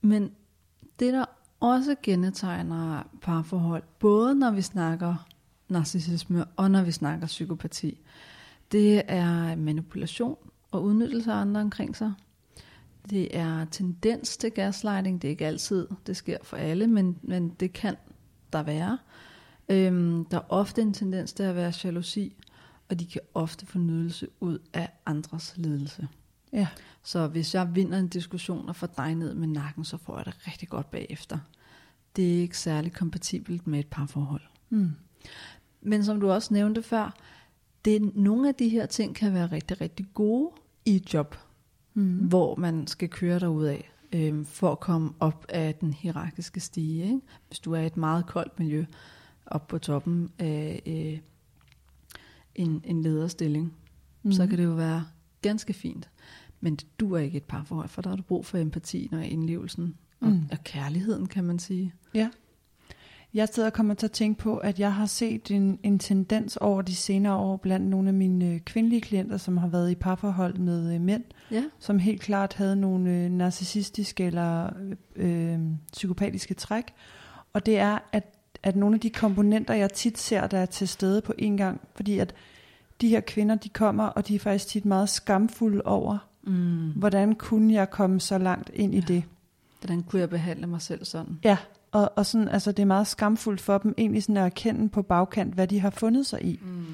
Men det, der også kendetegner parforhold, både når vi snakker narcissisme og når vi snakker psykopati, det er manipulation og udnyttelse af andre omkring sig. Det er tendens til gaslighting. Det er ikke altid, det sker for alle, men, men det kan der være. Øhm, der er ofte en tendens til at være jalousi, og de kan ofte få nydelse ud af andres lidelse. Ja. Så hvis jeg vinder en diskussion og får dig ned med nakken, så får jeg det rigtig godt bagefter. Det er ikke særlig kompatibelt med et parforhold. Mm. Men som du også nævnte før, det, nogle af de her ting kan være rigtig, rigtig gode i et job, Mm. hvor man skal køre derud af øh, for at komme op af den hierarkiske stige. Ikke? Hvis du er i et meget koldt miljø, op på toppen af øh, en, en lederstilling, mm. så kan det jo være ganske fint. Men det duer ikke et parforhold, for der har du brug for empatien og indlevelsen og, Mm. og kærligheden, kan man sige. Ja. Jeg sidder og kommer til at tænke på, at jeg har set en, en tendens over de senere år blandt nogle af mine øh, kvindelige klienter, som har været i parforhold med øh, mænd, Ja. som helt klart havde nogle øh, narcissistiske eller øh, psykopatiske træk. Og det er, at, at nogle af de komponenter, jeg tit ser, der er til stede på en gang, fordi at de her kvinder, de kommer, og de er faktisk tit meget skamfulde over, Mm. hvordan kunne jeg komme så langt ind i det. Hvordan kunne jeg behandle mig selv sådan? Ja, og, og sådan, altså, det er meget skamfuldt for dem egentlig sådan at erkende på bagkant, hvad de har fundet sig i. Mm.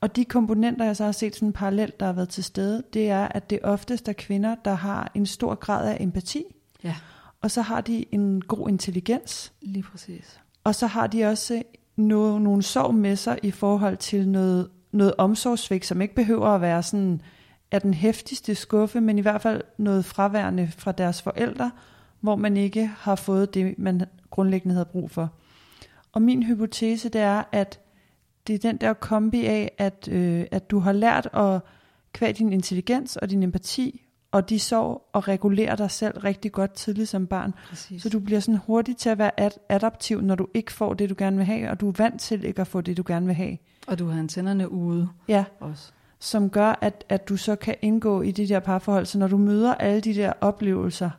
Og de komponenter, jeg så har set sådan parallelt, der har været til stede, det er, at det oftest er kvinder, der har en stor grad af empati, Ja, og så har de en god intelligens, lige præcis. og så har de også no, nogle sorg med sig i forhold til noget, noget omsorgsvigt, som ikke behøver at være sådan af den hæftigste skuffe, men i hvert fald noget fraværende fra deres forældre, hvor man ikke har fået det, man grundlæggende havde brug for. Og min hypotese, det er, at det er den der kombi af, at, øh, at du har lært at kvæg din intelligens og din empati, og de sorg og regulere dig selv rigtig godt tidligt som barn. præcis. Så du bliver sådan hurtig til at være ad- adaptiv, når du ikke får det, du gerne vil have, og du er vant til ikke at få det, du gerne vil have. Og du har antennerne ude Ja, også. Som gør, at, at du så kan indgå i de der parforhold. Så når du møder alle de der oplevelser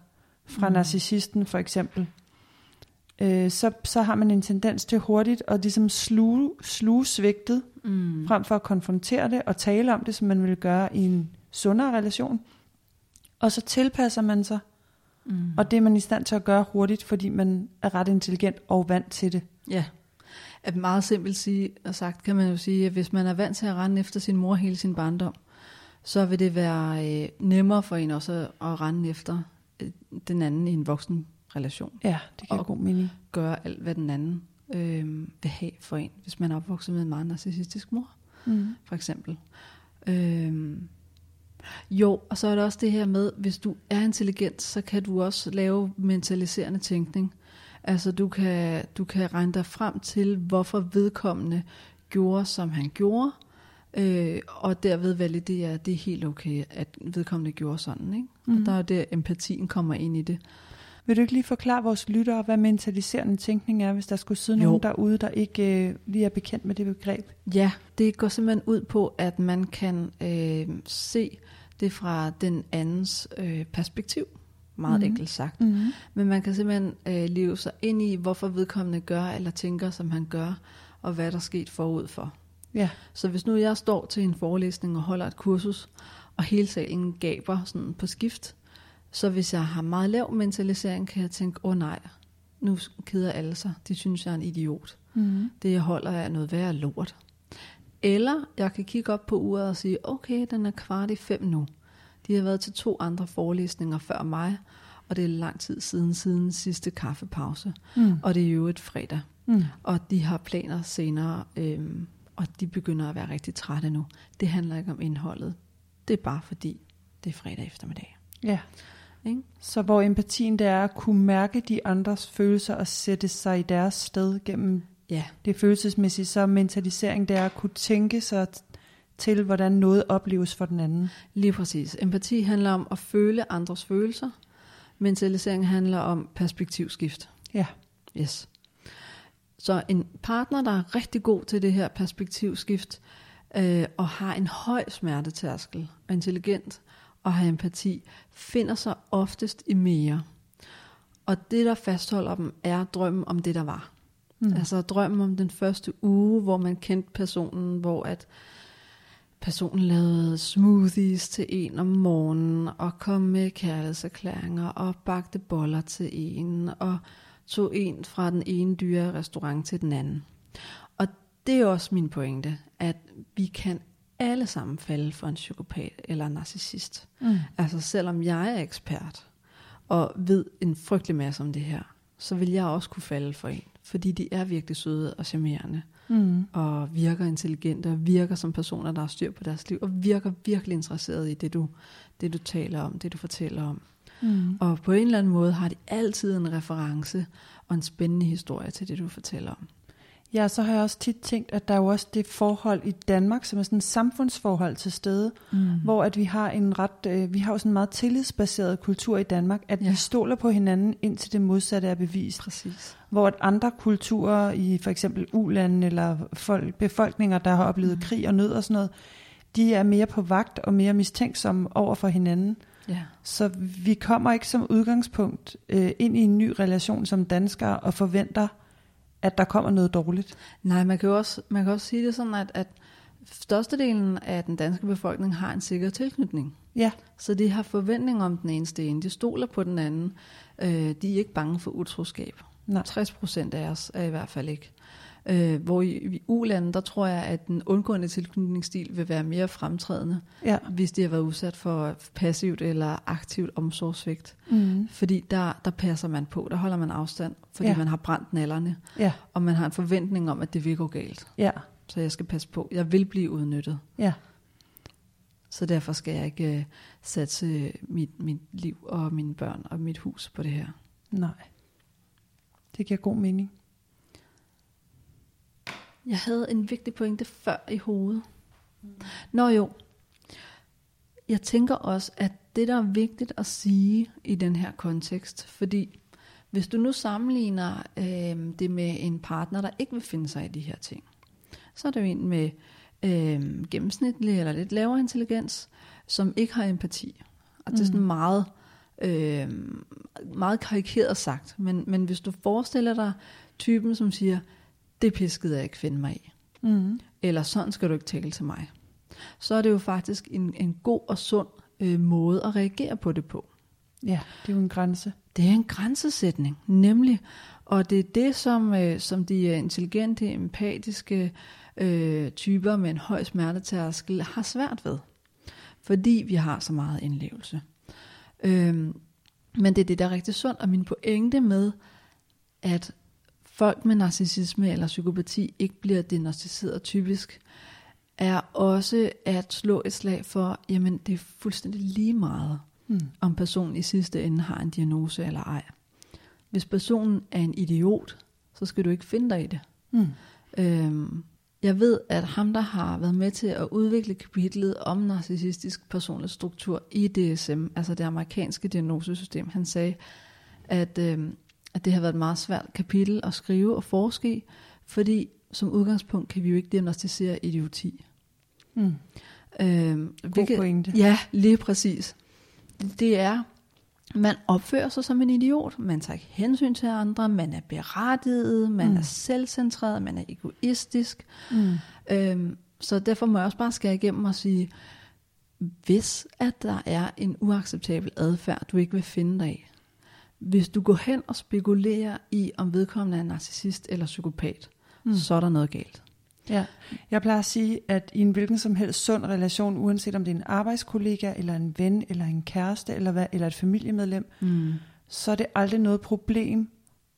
fra Mm. narcissisten for eksempel, øh, så, så har man en tendens til hurtigt at ligesom sluge, sluge svigtet, Mm. frem for at konfrontere det og tale om det, som man ville gøre i en sundere relation. Og så tilpasser man sig, Mm. og det er man i stand til at gøre hurtigt, fordi man er ret intelligent og vant til det. Ja. At meget simpelt sige, og sagt kan man jo sige, at hvis man er vant til at rende efter sin mor hele sin barndom, så vil det være øh, nemmere for en også at, at rende efter øh, den anden i en voksen relation. Ja, det giver Og- god mening. Gøre alt, hvad den anden øh, vil have for en, hvis man er opvokset med en meget narcissistisk mor. Mm. for eksempel. Øhm, jo, og så er der også det her med, hvis du er intelligent, så kan du også lave mentaliserende tænkning. Altså du kan, du kan regne dig frem til, hvorfor vedkommende gjorde, som han gjorde, øh, og derved validere, at det er helt okay, at vedkommende gjorde sådan. Ikke? Mm. Mhm. Og der er der, empatien kommer ind i det. Vil du ikke lige forklare vores lyttere, hvad mentaliserende tænkning er, hvis der skulle sidde Jo. nogen derude, der ikke øh, lige er bekendt med det begreb? Ja, det går simpelthen ud på, at man kan øh, se det fra den andens øh, perspektiv. Meget mm. enkelt sagt. Mm-hmm. Men man kan simpelthen øh, leve sig ind i, hvorfor vedkommende gør eller tænker, som han gør, og hvad der er sket forud for. Ja. Så hvis nu jeg står til en forelæsning og holder et kursus, og hele salen gaber sådan på skift, så hvis jeg har meget lav mentalisering, kan jeg tænke, åh oh, nej, nu keder alle sig. De synes, jeg er en idiot. Mm-hmm. Det jeg holder er noget værre lort. Eller jeg kan kigge op på uret og sige, okay, den er kvart i fem nu. De har været til to andre forelæsninger før mig, og det er lang tid siden siden sidste kaffepause. Mm. Og det er jo et fredag. Mm. Og de har planer senere, øhm, og de begynder at være rigtig trætte nu. Det handler ikke om indholdet. Det er bare fordi, det er fredag eftermiddag. Ja. Ikke? Så hvor empatien det er at kunne mærke de andres følelser og sætte sig i deres sted gennem Ja, det følelsesmæssige, så mentalisering det er at kunne tænke sig til, hvordan noget opleves for den anden. lige præcis. Empati handler om at føle andres følelser. Mentalisering handler om perspektivskift. Ja. Yes. Så en partner, der er rigtig god til det her perspektivskift, øh, og har en høj smertetærskel, og intelligent, og har empati, finder sig oftest i mere. Og det, der fastholder dem, er drømmen om det, der var. Mm. Altså drømmen om den første uge, hvor man kendte personen, hvor at personen lavede smoothies til en om morgenen, og kom med kærlighedserklæringer, og bagte boller til en, og tog en fra den ene dyre restaurant til den anden. Og det er også min pointe, at vi kan alle sammen falde for en psykopat eller en narcissist. Mm. Altså selvom jeg er ekspert og ved en frygtelig masse om det her, så vil jeg også kunne falde for en. Fordi de er virkelig søde og charmerende, Mm. og virker intelligente, og virker som personer, der har styr på deres liv, og virker virkelig interesseret i det, du, det, du taler om, det, du fortæller om. Mm. Og på en eller anden måde har de altid en reference og en spændende historie til det, du fortæller om. Ja, så har jeg også tit tænkt, at der er jo også det forhold i Danmark, som er sådan et samfundsforhold til stede, Mm. hvor at vi har en ret, øh, vi har jo sådan en meget tillidsbaseret kultur i Danmark, at ja. Vi stoler på hinanden, indtil det modsatte er bevist. Præcis. Hvor andre kulturer i for eksempel ulande eller folk, befolkninger, der har oplevet Mm. krig og nød og sådan noget, de er mere på vagt og mere mistænksomme over for hinanden. Ja. Så vi kommer ikke som udgangspunkt øh, ind i en ny relation som danskere og forventer, at der kommer noget dårligt. Nej, man kan jo også, man kan også sige det sådan, at, at størstedelen af den danske befolkning har en sikker tilknytning. Ja, Så de har forventning om den ene sten. De stoler på den anden. Øh, de er ikke bange for utroskab. Nej. 60 procent af os er i hvert fald ikke. Øh, hvor i, i U-landet, der tror jeg, at den undgående tilknytningsstil vil være mere fremtrædende, Ja. hvis de har været udsat for passivt eller aktivt omsorgsvigt. Mm. Fordi der, der passer man på, der holder man afstand, fordi Ja. ja. man har brændt nallerne, Ja, og man har en forventning om, at det vil gå galt. ja, Så jeg skal passe på. Jeg vil blive udnyttet. ja. Så derfor skal jeg ikke øh, satse mit, mit liv og mine børn og mit hus på det her. Nej. Det giver god mening. Jeg havde en vigtig pointe før i hovedet. Nå jo, jeg tænker også, at det der er vigtigt at sige i den her kontekst, fordi hvis du nu sammenligner øh, det med en partner, der ikke vil finde sig i de her ting, så er det jo en med øh, gennemsnitlig eller lidt lavere intelligens, som ikke har empati. Og det er sådan meget, øh, meget karikeret sagt, men, men hvis du forestiller dig typen, som siger, det piskede jeg ikke finde mig i, Mm. eller sådan skal du ikke tale til mig, så er det jo faktisk en, en god og sund øh, måde at reagere på det på. Ja, det er jo en grænse. Det er en grænsesætning, nemlig. Og det er det, som, øh, som de øh, intelligente, empatiske øh, typer med en høj smertetærskel har svært ved. Fordi vi har så meget indlevelse. Øhm, men det er det, der er rigtig sundt. Og min pointe med, at folk med narcissisme eller psykopati ikke bliver diagnostiseret typisk, er også at slå et slag for, jamen det er fuldstændig lige meget, Mm. om personen i sidste ende har en diagnose eller ej. Hvis personen er en idiot, så skal du ikke finde dig i det. Mm. Øhm, jeg ved, at ham, der har været med til at udvikle kapitlet om narcissistisk personlighedsstruktur i DSM, altså det amerikanske diagnosesystem, han sagde, at, øhm, at det har været et meget svært kapitel at skrive og forske i, fordi som udgangspunkt kan vi jo ikke diagnostisere idioti. Mm. Øhm, God pointe. Ja, lige præcis. Det er, man opfører sig som en idiot, man tager ikke hensyn til andre, man er berettiget, man Mm. er selvcentreret, man er egoistisk. Mm. Øhm, så derfor må jeg også bare skære igennem og sige, hvis at der er en uacceptabel adfærd, du ikke vil finde dig i, hvis du går hen og spekulerer i, om vedkommende er narcissist eller psykopat, mm. så er der noget galt. Ja, jeg plejer at sige, at i en hvilken som helst sund relation, uanset om det er en arbejdskollega, eller en ven, eller en kæreste, eller, hvad, eller et familiemedlem, Mm. så er det aldrig noget problem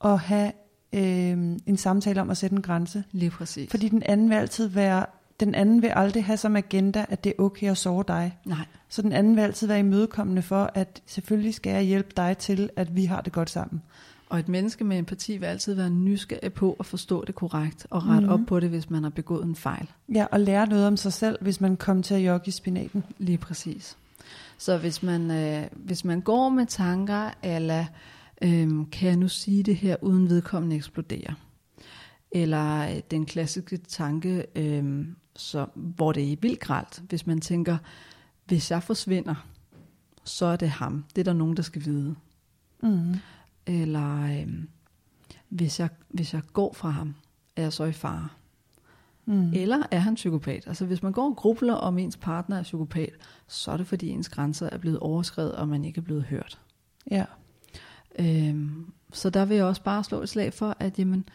at have øh, en samtale om at sætte en grænse. Lige præcis. Fordi den anden vil altid være, den anden vil aldrig have som agenda, at det er okay at sove dig. Nej, Så den anden vil altid være imødekommende for, at selvfølgelig skal jeg hjælpe dig til, at vi har det godt sammen. Og et menneske med empati vil altid være nysgerrig på at forstå det korrekt og rette Mhm. mm. op på det, hvis man har begået en fejl. Ja, og lære noget om sig selv, hvis man kommer til at jogge i spinaten. Lige præcis. Så hvis man, øh, hvis man går med tanker, eller øh, kan jeg nu sige det her, uden vedkommende eksploderer? Eller øh, den klassiske tanke, øh, så, hvor det er vildt gralt, hvis man tænker, hvis jeg forsvinder, så er det ham. Det er der nogen, der skal vide. Mm. Eller øh, hvis, jeg, hvis jeg går fra ham, er jeg så i fare? Mm. Eller er han psykopat? Altså hvis man går og grubler om ens partner er psykopat, så er det fordi ens grænser er blevet overskrevet, og man ikke er blevet hørt. Ja. Øhm, så der vil jeg også bare slå et slag for, at jamen,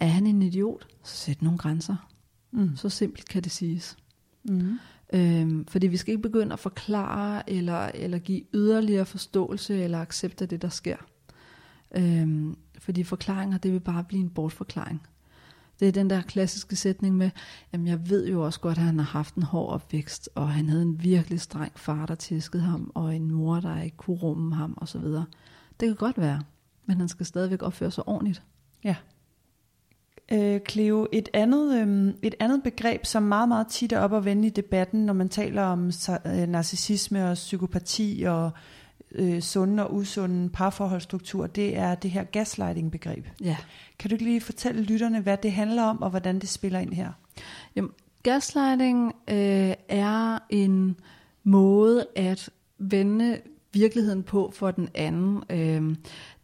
er han en idiot, så sæt nogle grænser. Mm. Så simpelt kan det siges. Mm. Øhm, fordi vi skal ikke begynde at forklare, eller, eller give yderligere forståelse, eller accept af det, der sker. Øhm, fordi forklaringer, det vil bare blive en bortforklaring. Det er den der klassiske sætning med, jamen jeg ved jo også godt, at han har haft en hård opvækst, og han havde en virkelig streng far, der tæskede ham, og en mor, der ikke kunne rumme ham, osv. Det kan godt være, men han skal stadigvæk opføre sig ordentligt. Ja. Øh, Cleo, et andet, øh, et andet begreb, som meget, meget tit er op og vende i debatten, når man taler om øh, narcissisme og psykopati og øh, sunde og usunde parforholdsstruktur, det er det her gaslighting-begreb. Ja. Kan du ikke lige fortælle lytterne, hvad det handler om, og hvordan det spiller ind her? Jamen, gaslighting øh, er en måde at vende virkeligheden på for den anden. Øh,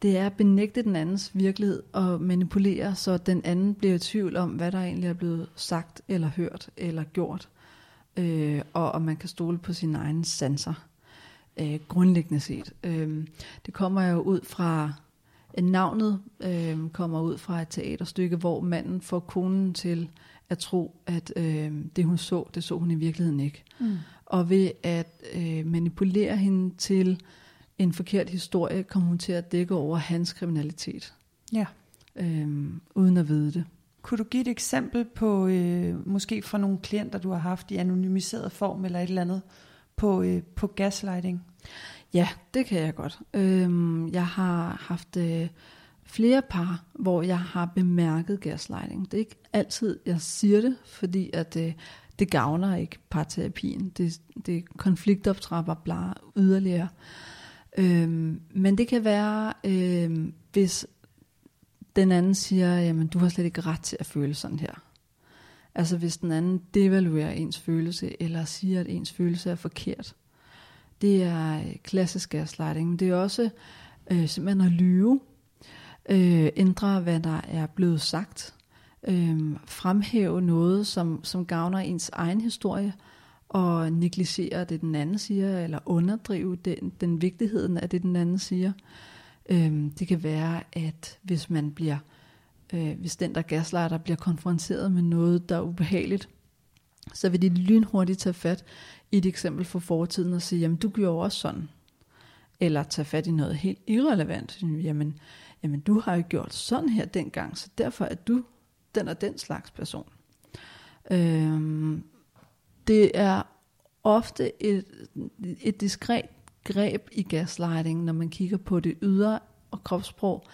det er at benægte den andens virkelighed og manipulere, så den anden bliver i tvivl om, hvad der egentlig er blevet sagt, eller hørt, eller gjort. Øh, og om man kan stole på sine egne sanser, øh, grundlæggende set. Øh, det kommer jo ud fra, navnet øh, kommer ud fra et teaterstykke, hvor manden får konen til at tro, at øh, det hun så, det så hun i virkeligheden ikke. Mm. Og ved at øh, manipulere hende til en forkert historie, kommer hun til at dække over hans kriminalitet. Ja. Øhm, uden at vide det. Kunne du give et eksempel på, øh, måske fra nogle klienter, du har haft i anonymiseret form eller et eller andet, på, øh, på gaslighting? Ja, det kan jeg godt. Øhm, jeg har haft øh, flere par, hvor jeg har bemærket gaslighting. Det er ikke altid, jeg siger det, fordi at øh, det gavner ikke parterapien. Det, det konfliktoptrapper bare yderligere. Øhm, men det kan være, øhm, hvis den anden siger, jamen du har slet ikke ret til at føle sådan her. Altså hvis den anden devaluerer ens følelse, eller siger, at ens følelse er forkert. Det er øh, klassisk gaslighting, men det er også øh, simpelthen at lyve, øh, ændre hvad der er blevet sagt, øh, fremhæve noget, som, som gavner ens egen historie, og negligere det, den anden siger, eller underdrive den, den vigtigheden af det, den anden siger. Øh, det kan være, at hvis man bliver, øh, øh, hvis den der gaslighter bliver konfronteret med noget, der er ubehageligt, så vil de lynhurtigt tage fat i et eksempel fra fortiden og sige, jamen du gjorde også sådan. Eller tage fat i noget helt irrelevant. Jamen, jamen du har jo gjort sådan her dengang, så derfor er du den og den slags person. Øhm, det er ofte et, et diskret greb i gaslighting, når man kigger på det ydre og kropssprog,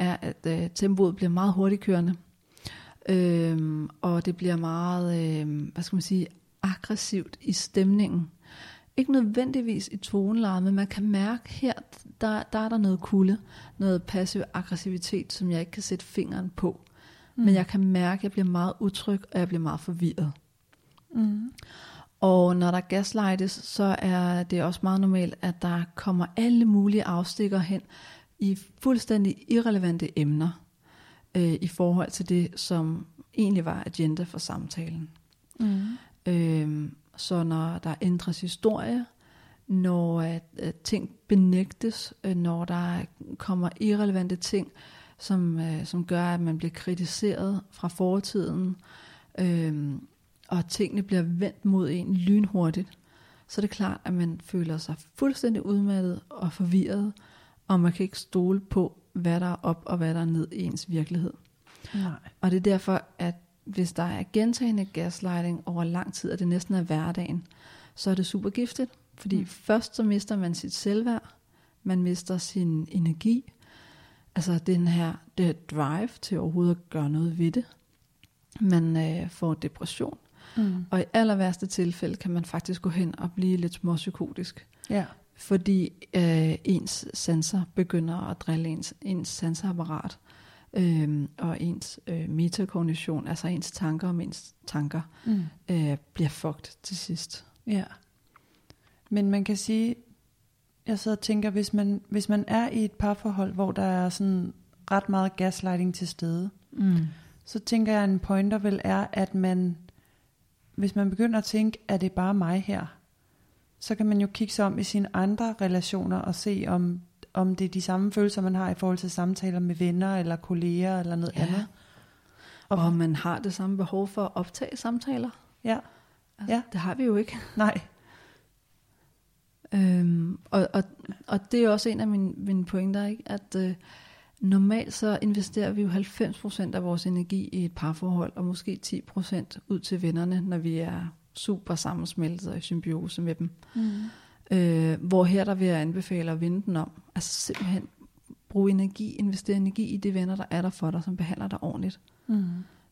er, at øh, tempoet bliver meget hurtigt kørende. Øhm, og det bliver meget, øh, hvad skal man sige, aggressivt i stemningen. Ikke nødvendigvis i tonelejet, men man kan mærke her, der, der er der noget kulde, noget passiv aggressivitet, som jeg ikke kan sætte fingeren på. Mm. Men jeg kan mærke, at jeg bliver meget utryg, og jeg bliver meget forvirret. Mm. Og når der gaslightes, så er det også meget normalt, at der kommer alle mulige afstikker hen i fuldstændig irrelevante emner øh, i forhold til det, som egentlig var agenda for samtalen. Mm. Øh, så når der ændres historie, når at, at ting benægtes, øh, når der kommer irrelevante ting, som, øh, som gør, at man bliver kritiseret fra fortiden, øh, og tingene bliver vendt mod en lynhurtigt, så er det klart, at man føler sig fuldstændig udmattet og forvirret, og man kan ikke stole på, hvad der er op og hvad der er ned i ens virkelighed. Nej. Og det er derfor, at hvis der er gentagende gaslighting over lang tid, og det næsten er hverdagen, så er det super giftigt. Fordi mm. først så mister man sit selvværd, man mister sin energi, altså den her det drive til overhovedet at gøre noget ved det. Man øh, får depression, Mm. og i aller værste tilfælde kan man faktisk gå hen og blive lidt småpsykotisk. Ja. Fordi øh, ens sanser begynder at drille ens, ens sanseapparat. Øh, og ens øh, metakognition, altså ens tanker om ens tanker, Mm. øh, bliver fucked til sidst. Ja. Men man kan sige, jeg sidder og tænker, hvis man, hvis man er i et parforhold, hvor der er sådan ret meget gaslighting til stede, Mm. så tænker jeg, at en pointer vel er, at man, hvis man begynder at tænke, at det er bare mig her, så kan man jo kigge sig om i sine andre relationer og se, om, om det er de samme følelser, man har i forhold til samtaler med venner eller kolleger eller noget Ja. andet. Og om man har det samme behov for at optage samtaler. Ja, Altså, Ja. Det har vi jo ikke. nej. Øhm, og, og, og det er også en af mine, mine pointer, ikke? at øh, normalt så investerer vi jo 90% af vores energi i et parforhold, og måske 10% ud til vennerne, når vi er super sammensmeltet og i symbiose med dem. Mm. Øh, hvor her der vil jeg anbefale at vende den om. Altså simpelthen bruge energi, investere energi i de venner, der er der for dig, som behandler dig ordentligt. Mm.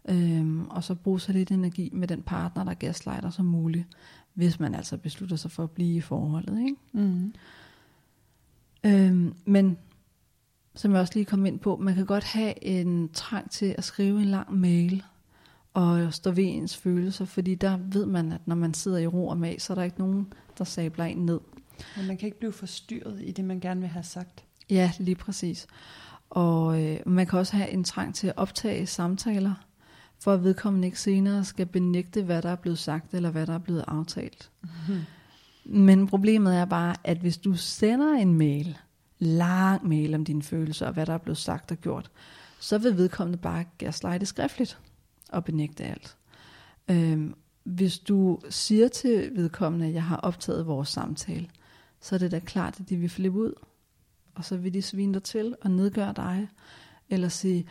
Øhm, og så bruge så lidt energi med den partner, der gaslighter som muligt, hvis man altså beslutter sig for at blive i forholdet. Ikke? Mm. Øhm, men som jeg også lige kom ind på, man kan godt have en trang til at skrive en lang mail og stå ved ens følelser, fordi der ved man, at når man sidder i ro og mag, så er der ikke nogen, der sabler en ned. Men man kan ikke blive forstyrret i det, man gerne vil have sagt. Ja, lige præcis. Og øh, man kan også have en trang til at optage samtaler, for at vedkommende ikke senere skal benægte, hvad der er blevet sagt, eller hvad der er blevet aftalt. Mm. Men problemet er bare, at hvis du sender en mail, lang mail om dine følelser, og hvad der er blevet sagt og gjort, så vil vedkommende bare gaslighte skriftligt og benægte alt. Øhm, hvis du siger til vedkommende, at jeg har optaget vores samtale, så er det da klart, at de vil flippe ud, og så vil de svine dig til og nedgøre dig, eller sige,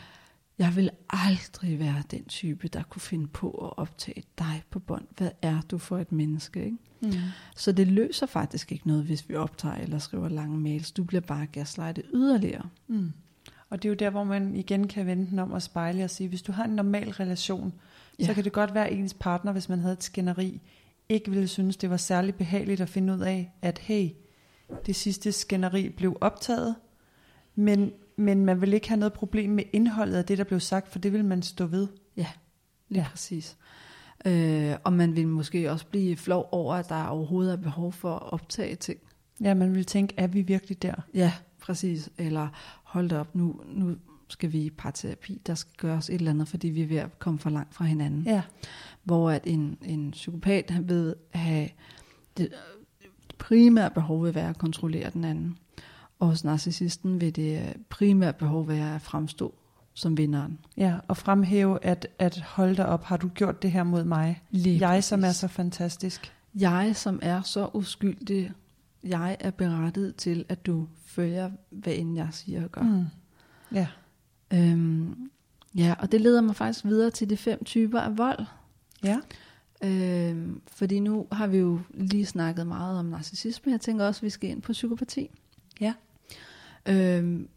jeg vil aldrig være den type, der kunne finde på at optage dig på bånd. Hvad er du for et menneske, ikke? Mm. Så det løser faktisk ikke noget, hvis vi optager eller skriver lange mails. Du bliver bare gaslightet yderligere. Mm. Og det er jo der, hvor man igen kan vende den om og spejle og sige, hvis du har en normal relation, ja. så kan det godt være, at ens partner, hvis man havde et skænderi, ikke ville synes, det var særlig behageligt at finde ud af, at hey, det sidste skænderi blev optaget, men, men man vil ikke have noget problem med indholdet af det, der blev sagt, for det vil man stå ved. Lige Ja. ja. præcis. Øh, og man vil måske også blive flov over, at der overhovedet er behov for at optage ting. Ja, man vil tænke, er vi virkelig der? Ja, præcis. Eller hold da op, nu, nu skal vi i parterapi. Der skal gøres et eller andet, fordi vi er ved at komme for langt fra hinanden. Ja, Hvor at en, en psykopat ved have det primære behov vil være at kontrollere den anden. Og hos narcissisten vil det primære behov være at fremstå som vinderen. ja og fremhæve, at, at hold da op, har du gjort det her mod mig? Lige Jeg, som er præcis. så fantastisk. Jeg, som er så uskyldig, jeg er berettiget til, at du følger, hvad end jeg siger og gør. Mm. Ja, Øhm, ja, og det leder mig faktisk videre til de fem typer af vold. ja. Øhm, fordi nu har vi jo lige snakket meget om narcissisme. Jeg tænker også, at vi skal ind på psykopati. Ja. Øhm,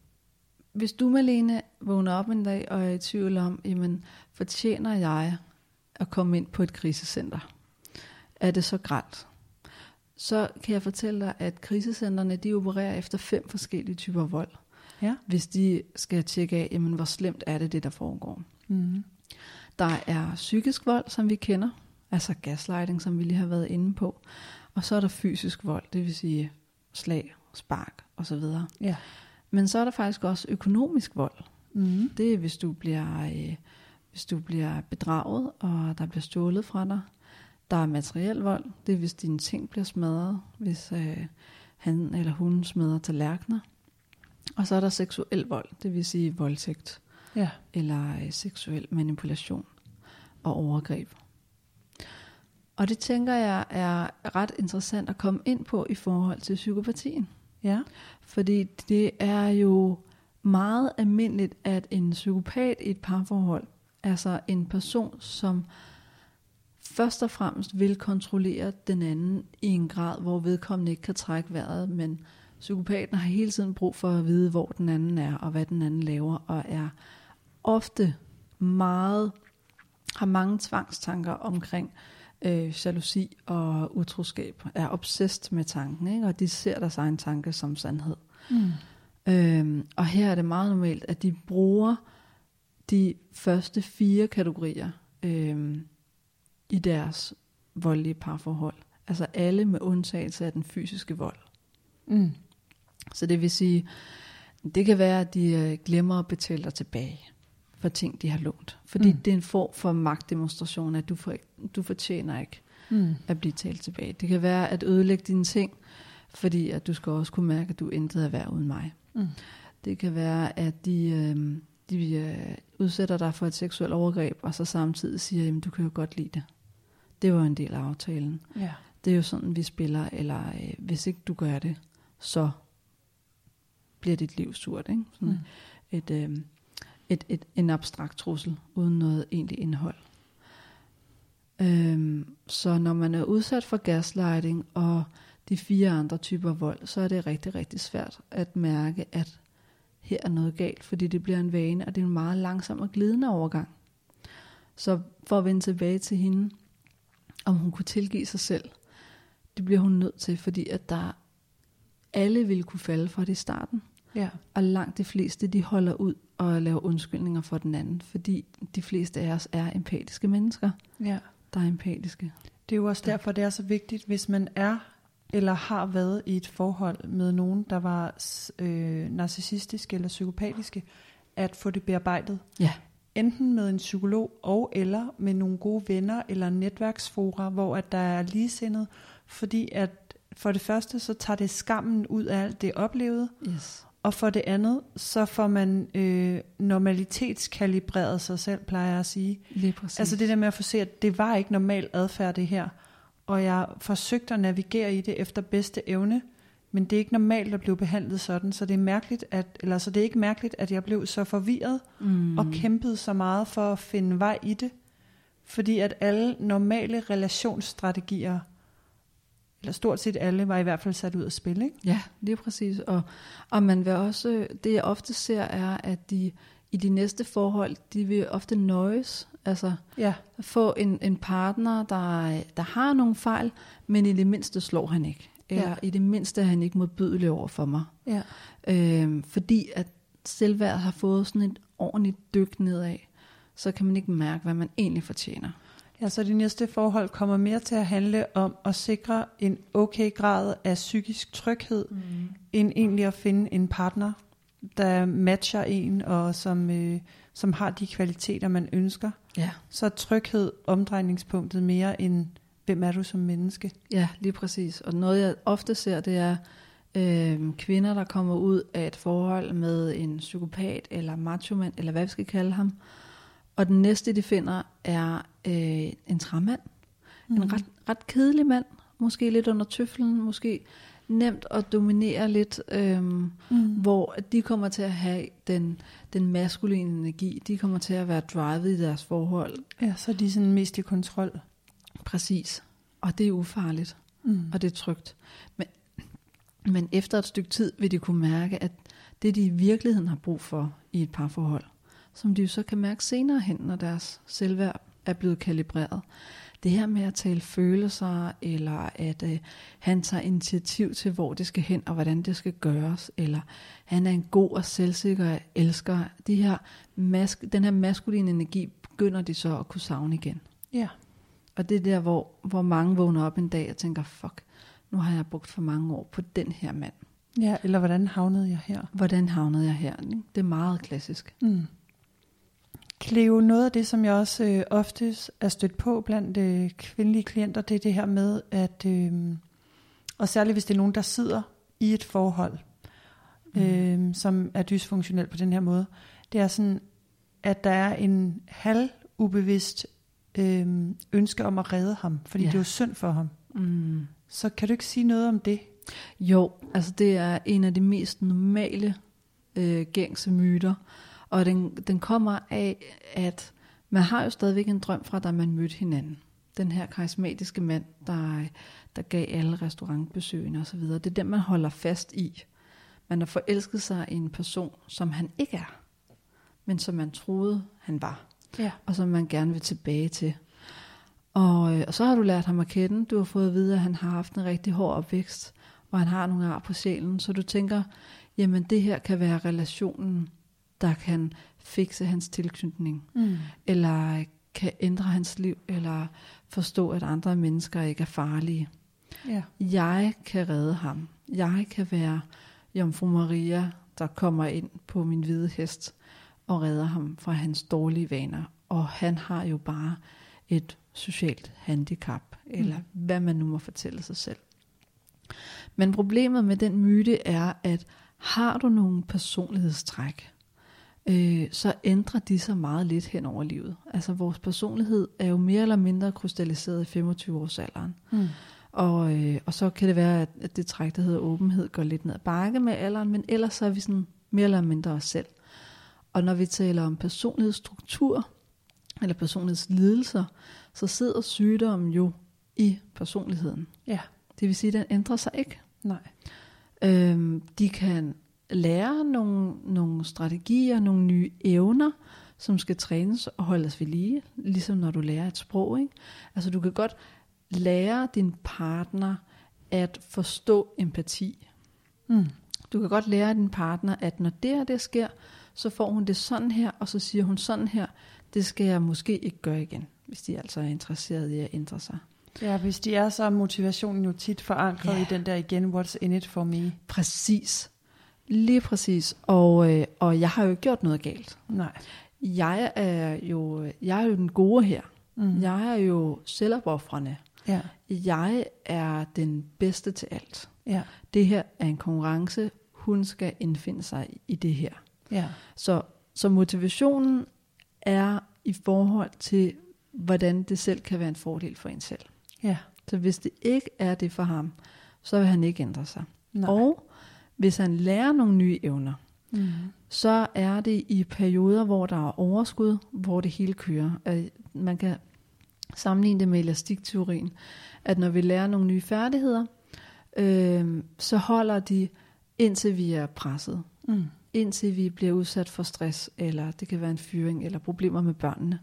hvis du, Malene, vågner op en dag og er i tvivl om, jamen, fortjener jeg at komme ind på et krisecenter? Er det så grædt? Så kan jeg fortælle dig, at krisecentrene, de opererer efter fem forskellige typer vold. Ja. Hvis de skal tjekke af, jamen, hvor slemt er det, det der foregår. Mm. Der er psykisk vold, som vi kender, altså gaslighting, som vi lige har været inde på. Og så er der fysisk vold, det vil sige slag, spark osv. Ja. Men så er der faktisk også økonomisk vold. Mm. Det er, hvis du bliver, øh, hvis du bliver bedraget, og der bliver stjålet fra dig. Der er materiel vold, det er, hvis dine ting bliver smadret, hvis øh, han eller hun smadrer tallerkener. Og så er der seksuel vold, det vil sige voldtægt Ja. eller øh, seksuel manipulation og overgreb. Og det tænker jeg er ret interessant at komme ind på i forhold til psykopatien. Ja. Fordi det er jo meget almindeligt, at en psykopat i et parforhold, altså en person, som først og fremmest vil kontrollere den anden i en grad, hvor vedkommende ikke kan trække vejret, men psykopaten har hele tiden brug for at vide, hvor den anden er, og hvad den anden laver, og er ofte meget, har mange tvangstanker omkring øh, jalousi og utroskab, er obsessed med tanken, ikke? og de ser deres egen tanke som sandhed. Mm. Øhm, og her er det meget normalt, at de bruger de første fire kategorier øhm, i deres voldelige parforhold. Altså alle med undtagelse af den fysiske vold. Mm. Så det vil sige, det kan være, at de øh, glemmer at betale dig tilbage for ting, de har lånt. Fordi Mm. mm. det er en form for magtdemonstration, at du, for, du fortjener ikke Mm. at blive talt tilbage. Det kan være at ødelægge dine ting, fordi at du skal også kunne mærke, at du intet er værd uden mig. Mm. Det kan være, at de, øh, de øh, udsætter dig for et seksuelt overgreb, og så samtidig siger, at du kan jo godt lide det. Det var en del af aftalen. Ja. Det er jo sådan, vi spiller, eller øh, hvis ikke du gør det, så bliver dit liv surt. Ikke? Sådan mm. et, øh, et, et, en abstrakt trussel, uden noget egentlig indhold. Øhm, så når man er udsat for gaslighting og de fire andre typer vold, så er det rigtig, rigtig svært at mærke, at her er noget galt, fordi det bliver en vane, og det er en meget langsom og glidende overgang. Så for at vende tilbage til hende, om hun kunne tilgive sig selv, det bliver hun nødt til, fordi at der alle ville kunne falde for det i starten. Ja. Og langt de fleste, de holder ud og laver undskyldninger for den anden, fordi de fleste af os er empatiske mennesker, ja. der er empatiske. Det er jo også derfor, det er så vigtigt, hvis man er eller har været i et forhold med nogen, der var øh, narcissistiske eller psykopatiske, at få det bearbejdet. Ja. Enten med en psykolog og eller med nogle gode venner eller netværksfora, hvor at der er ligesindet, fordi at for det første, så tager det skammen ud af alt det oplevede, Yes. og for det andet, så får man øh, normalitetskalibreret sig selv, plejer jeg at sige. Lige præcis. Altså det der med at få se, at det var ikke normal adfærd det her, og jeg forsøgte at navigere i det efter bedste evne, men det er ikke normalt at blive behandlet sådan, så det er mærkeligt, at, eller så det er ikke mærkeligt, at jeg blev så forvirret mm. og kæmpede så meget for at finde vej i det, fordi at alle normale relationsstrategier, eller stort set alle, var i hvert fald sat ud af spil, ikke? Ja, lige præcis. Og, og man vil også, det jeg ofte ser er, at de i de næste forhold, de vil ofte nøjes, altså Ja, få en, en partner, der, der har nogle fejl, men i det mindste slår han ikke. Eller Ja. i det mindste er han ikke modbydelig over for mig. ja, Øhm, fordi at selvværd har fået sådan et ordentligt dyk nedad, så kan man ikke mærke, hvad man egentlig fortjener. Ja, så de næste forhold kommer mere til at handle om at sikre en okay grad af psykisk tryghed, mm. end egentlig at finde en partner, der matcher en, og som, øh, som har de kvaliteter, man ønsker. Ja. Så er tryghed omdrejningspunktet mere end, hvem er du som menneske? Ja, lige præcis. Og noget jeg ofte ser, det er øh, kvinder, der kommer ud af et forhold med en psykopat eller machomand, eller hvad vi skal kalde ham. Og den næste, de finder, er øh, en træmand. Mm. En ret, ret kedelig mand. Måske lidt under tøflen. Måske nemt at dominere lidt. Øh, mm. Hvor de kommer til at have den, den maskuline energi. De kommer til at være drivet i deres forhold. Ja, så er de sådan mest i kontrol. Præcis. Og det er ufarligt. Mm. og det er trygt. Men, men efter et stykke tid vil de kunne mærke, at det de i virkeligheden har brug for i et parforhold, som de jo så kan mærke senere hen, når deres selvværd er blevet kalibreret. Det her med at tale følelser, eller at øh, han tager initiativ til, hvor det skal hen, og hvordan det skal gøres, eller han er en god og selvsikker elsker. De her mas- den her maskuline energi begynder de så at kunne savne igen. Ja, Og det er der, hvor, hvor mange vågner op en dag og tænker, fuck, nu har jeg brugt for mange år på den her mand. ja, eller hvordan havnede jeg her? Hvordan havnede jeg her? ikke? Det er meget klassisk. Mm. Cleo, noget af det, som jeg også øh, oftest er stødt på blandt øh, kvindelige klienter, det er det her med, at, øh, og særligt hvis det er nogen, der sidder i et forhold, mm. øh, som er dysfunktionelt på den her måde, det er sådan, at der er en halv ubevidst øh, ønske om at redde ham, fordi Ja. det er jo synd for ham. Mm. Så kan du ikke sige noget om det? Jo, altså det er en af de mest normale øh, gængse myter. Og den, den kommer af, at man har jo stadigvæk en drøm fra, da man mødte hinanden. Den her karismatiske mand, der, der gav alle restaurantbesøgende osv. Det er den, man holder fast i. Man har forelsket sig i en person, som han ikke er, men som man troede, han var Ja. og som man gerne vil tilbage til. Og, øh, og så har du lært ham at kende. Du har fået at vide, at han har haft en rigtig hård opvækst, og han har nogle ar på sjælen. Så du tænker, jamen det her kan være relationen, der kan fikse hans tilknytning, Mm. eller kan ændre hans liv, eller forstå, at andre mennesker ikke er farlige. Ja. Jeg kan redde ham. Jeg kan være Jomfru Maria, der kommer ind på min hvide hest og redder ham fra hans dårlige vaner. Og han har jo bare et socialt handicap, eller mm. hvad man nu må fortælle sig selv. Men problemet med den myte er, at har du nogle personlighedstræk, øh, så ændrer de sig meget lidt hen over livet. Altså vores personlighed er jo mere eller mindre krystalliseret i 25-årsalderen. Mm. Og, øh, og så kan det være, at, at det træk, der hedder åbenhed, går lidt ned ad bakke med alderen, men ellers så er vi sådan mere eller mindre os selv. Og når vi taler om personlighedsstruktur, eller personlighedslidelser, så sidder sygdommen jo i personligheden. Ja. Det vil sige, at den ændrer sig ikke. Nej. Øhm, de kan lære nogle, nogle strategier, nogle nye evner, som skal trænes og holdes ved lige, ligesom når du lærer et sprog. Ikke? Altså du kan godt lære din partner at forstå empati. Mm. Du kan godt lære din partner, at når det her det sker, så får hun det sådan her, og så siger hun sådan her, det skal jeg måske ikke gøre igen, hvis de altså er interesseret i at ændre sig. Ja, hvis de er, så er motivationen jo tit forankret Ja. i den der igen, what's in it for me. Præcis. Lige præcis. Og, øh, og jeg har jo ikke gjort noget galt. Nej. Jeg er jo, jeg er jo den gode her. Mm. Jeg er jo selvopoffrende. Ja. Jeg er den bedste til alt. Ja. Det her er en konkurrence. Hun skal indfinde sig i det her. Ja. Så, så motivationen er i forhold til, hvordan det selv kan være en fordel for en selv. Ja. Så hvis det ikke er det for ham, så vil han ikke ændre sig. Nej. Og hvis han lærer nogle nye evner, Mm. så er det i perioder, hvor der er overskud, hvor det hele kører. Man kan sammenligne det med elastikteorien, at når vi lærer nogle nye færdigheder, øh, så holder de indtil vi er presset, Mm. Indtil vi bliver udsat for stress, eller det kan være en fyring, eller problemer med børnene.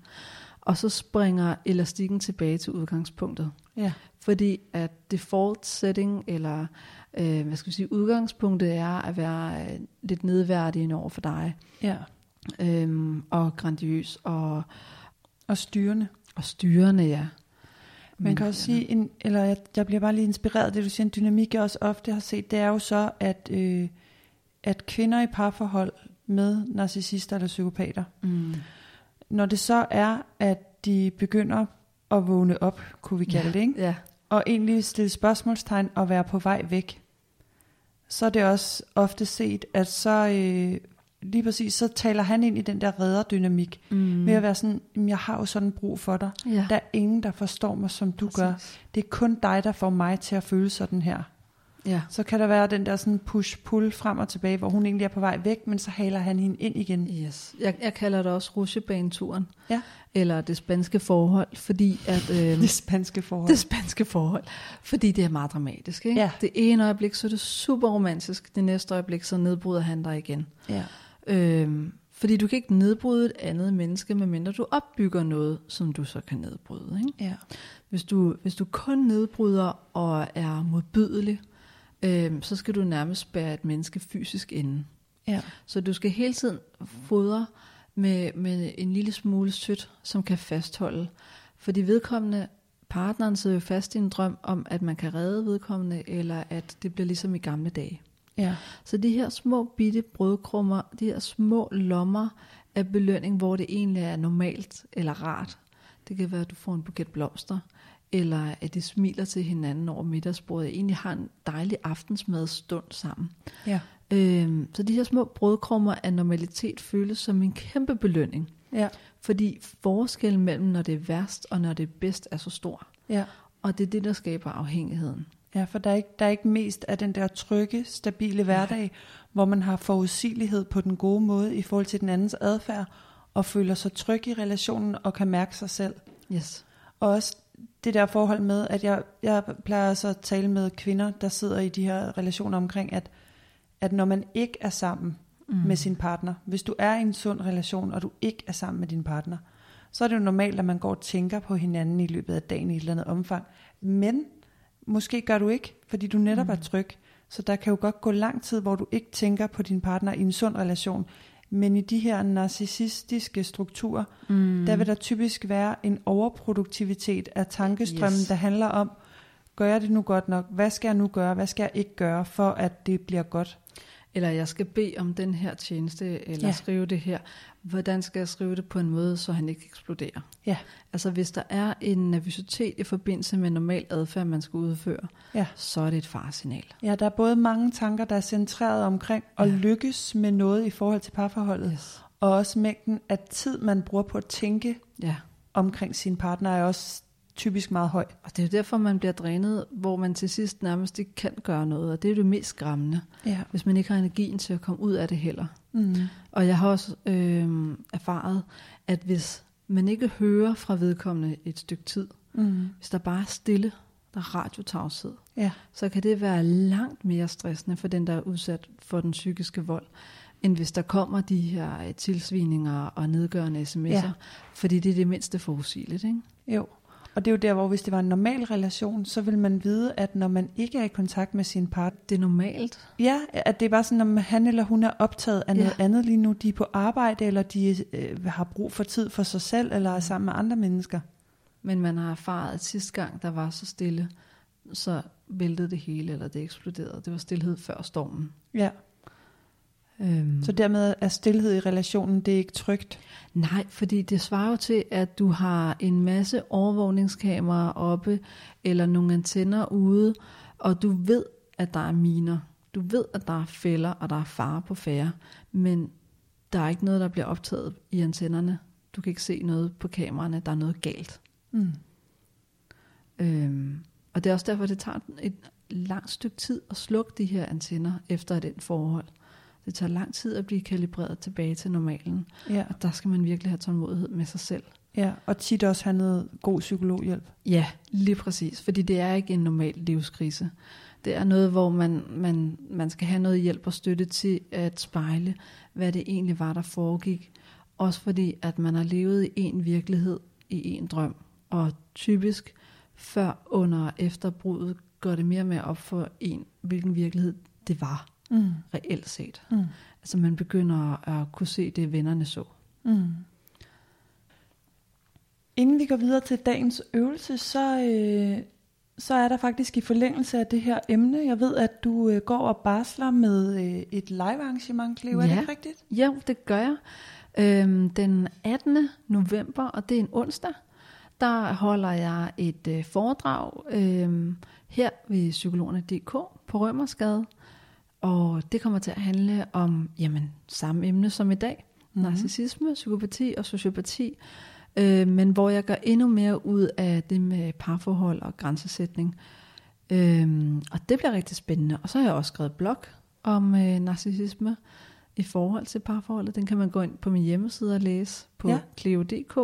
Og så springer elastikken tilbage til udgangspunktet. Ja. Fordi at default setting, eller øh, hvad skal vi sige, udgangspunktet er at være øh, lidt nedværdigende over for dig, Ja. øhm, og grandiøs, og, Og styrende. og styrende, ja. Man kan også sige, en, eller jeg, jeg bliver bare lige inspireret det, du siger, en dynamik, jeg også ofte har set, det er jo så, at, øh, at kvinder i parforhold med narcissister eller psykopater, Mm. når det så er, at de begynder at vågne op, kunne vi kalde det, ikke? Ja, og egentlig stille spørgsmålstegn og være på vej væk, så er det også ofte set, at så øh, lige præcis, så taler han ind i den der rederdynamik, mm. ved at være sådan, "Jamen, jeg har jo sådan brug for dig. ja. Der er ingen, der forstår mig, som du gør. Præcis. Det er kun dig, der får mig til at føle sådan her. Ja, Så kan der være den der sådan push-pull frem og tilbage, hvor hun egentlig er på vej væk, men så haler han hende ind igen. yes. Jeg, jeg kalder det også rusjebaneturen, Ja. eller det spanske forhold, fordi at... Øh, Det spanske forhold. det spanske forhold, fordi det er meget dramatisk. Ikke? Ja. Det ene øjeblik, så er det super romantisk, det næste øjeblik, så nedbryder han dig igen. Ja. Øhm, fordi du kan ikke nedbryde et andet menneske, medmindre du opbygger noget, som du så kan nedbryde. Ikke? Ja. Hvis, du, hvis du kun nedbryder og er modbydelig, øhm, så skal du nærmest spære et menneske fysisk inde. Ja. Så du skal hele tiden fodre med, med en lille smule sødt, som kan fastholde. Fordi vedkommende, partneren sidder jo fast i en drøm om, at man kan redde vedkommende, eller at det bliver ligesom i gamle dage. Ja. Så de her små bitte brødkrummer, de her små lommer af belønning, hvor det egentlig er normalt eller rart. Det kan være, at du får en buket blomster, eller at de smiler til hinanden over middagsbordet, og egentlig har en dejlig aftensmadstund sammen. Ja. Øhm, så de her små brødkrummer af normalitet føles som en kæmpe belønning. Ja. Fordi forskellen mellem, når det er værst og når det er bedst, er så stor. Ja. Og det er det, der skaber afhængigheden. Ja, for der er, ikke, der er ikke mest af den der trygge, stabile hverdag, hvor man har forudsigelighed på den gode måde i forhold til den andens adfærd, og føler sig tryg i relationen og kan mærke sig selv. Yes. Og også det der forhold med, at jeg, jeg plejer så at tale med kvinder, der sidder i de her relationer omkring, at, at når man ikke er sammen mm. med sin partner, hvis du er i en sund relation, og du ikke er sammen med din partner, så er det jo normalt, at man går og tænker på hinanden i løbet af dagen i et eller andet omfang. Men måske gør du ikke, fordi du netop mm. er tryg. Så der kan jo godt gå lang tid, hvor du ikke tænker på din partner i en sund relation. Men i de her narcissistiske strukturer, mm. der vil der typisk være en overproduktivitet af tankestrømmen, Yes. der handler om, gør jeg det nu godt nok? Hvad skal jeg nu gøre? Hvad skal jeg ikke gøre, for at det bliver godt? Eller jeg skal bede om den her tjeneste, eller Ja. skrive det her. Hvordan skal jeg skrive det på en måde, så han ikke eksploderer? Ja. Altså hvis der er en nervøsitet i forbindelse med normal adfærd, man skal udføre, Ja. så er det et faresignal. Ja, der er både mange tanker, der er centreret omkring at Ja. lykkes med noget i forhold til parforholdet, Yes. og også mængden af tid, man bruger på at tænke Ja, omkring sin partner, er også typisk meget høj. og det er jo derfor, man bliver drænet, hvor man til sidst nærmest ikke kan gøre noget, og det er det mest skræmmende, Ja. hvis man ikke har energien til at komme ud af det heller. Mm. Og jeg har også øh, erfaret, at hvis man ikke hører fra vedkommende et stykke tid, Mm. hvis der bare er stille, der er radiotavshed, Ja. så kan det være langt mere stressende for den, der er udsat for den psykiske vold, end hvis der kommer de her øh, tilsvininger og nedgørende sms'er, ja. fordi det er det mindste forudsigeligt. Ikke? Jo. Og det er jo der, hvor hvis det var en normal relation, så vil man vide, at når man ikke er i kontakt med sin partner, Det er normalt. ja, at det er bare sådan, om han eller hun er optaget af Ja. noget andet lige nu. De er på arbejde, eller de øh, har brug for tid for sig selv, eller er sammen med andre mennesker. Men man har erfaret, at sidste gang, der var så stille, så væltede det hele, eller det eksploderede. Det var stillhed før stormen. Ja. Øhm. Så dermed er stillhed i relationen, det er ikke trygt. Nej, fordi det svarer jo til, at du har en masse overvågningskameraer oppe, eller nogle antenner ude, og du ved, at der er miner. Du ved, at der er fælder, og der er fare på færre, men der er ikke noget, der bliver optaget i antennerne. Du kan ikke se noget på kameraerne, der er noget galt. Mm. Øhm, og det er også derfor, det tager et langt stykke tid at slukke de her antenner efter den forhold. Det tager lang tid at blive kalibreret tilbage til normalen. Ja. Og der skal man virkelig have tålmodighed med sig selv. ja, og tit også have noget god psykologhjælp. Ja, lige præcis. Fordi det er ikke en normal livskrise. Det er noget, hvor man, man, man skal have noget hjælp og støtte til at spejle, hvad det egentlig var, der foregik. Også fordi, at man har levet i en virkelighed, i en drøm. Og typisk før, under og efter bruddet, går det mere mere op for en, hvilken virkelighed det var Mm. reelt set. Mm. Altså man begynder at kunne se det, vennerne så. Mm. Inden vi går videre til dagens øvelse, så, øh, så er der faktisk i forlængelse af det her emne, jeg ved, at du øh, går og barsler med øh, et live-arrangement, Cleo, er det Ja. ikke rigtigt? Ja, det gør jeg. Øhm, den 18. november, og det er en onsdag, der holder jeg et øh, foredrag øhm, her ved psykologerne.dk på Rømersgade. Og det kommer til at handle om jamen, samme emne som i dag. Mhm. Mm-hmm. Narcissisme, psykopati og sociopati. Øh, men hvor jeg gør endnu mere ud af det med parforhold og grænsesætning. Øhm, og det bliver rigtig spændende. Og så har jeg også skrevet blog om øh, narcissisme i forhold til parforholdet. Den kan man gå ind på min hjemmeside og læse på ja. cleo.dk.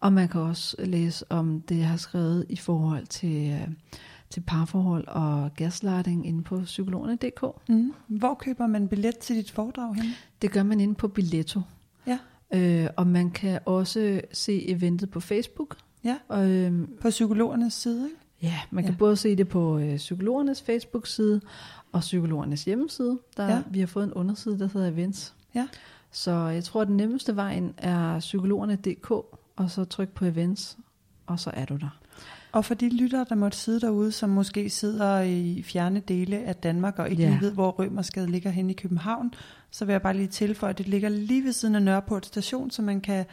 Og man kan også læse om det, jeg har skrevet i forhold til, øh, til parforhold og gaslighting inde på psykologerne.dk. Mm. Hvor køber man billet til dit foredrag henne? Det gør man inde på Billetto. Ja. Øh, og man kan også se eventet på Facebook. Ja. Og, øh, På psykologernes side, ikke? ja, man kan Ja. både se det på øh, psykologernes Facebook-side og psykologernes hjemmeside. Der, Ja. Vi har fået en underside, der hedder Events. Ja. Så jeg tror, at den nemmeste vejen er psykologerne.dk, og så tryk på Events, og så er du der. Og for de lyttere, der måtte sidde derude, som måske sidder i fjerne dele af Danmark, og ikke Ja. lige ved, hvor Rømersgade ligger hen i København, så vil jeg bare lige tilføje, at det ligger lige ved siden af Nørreport station, så man kan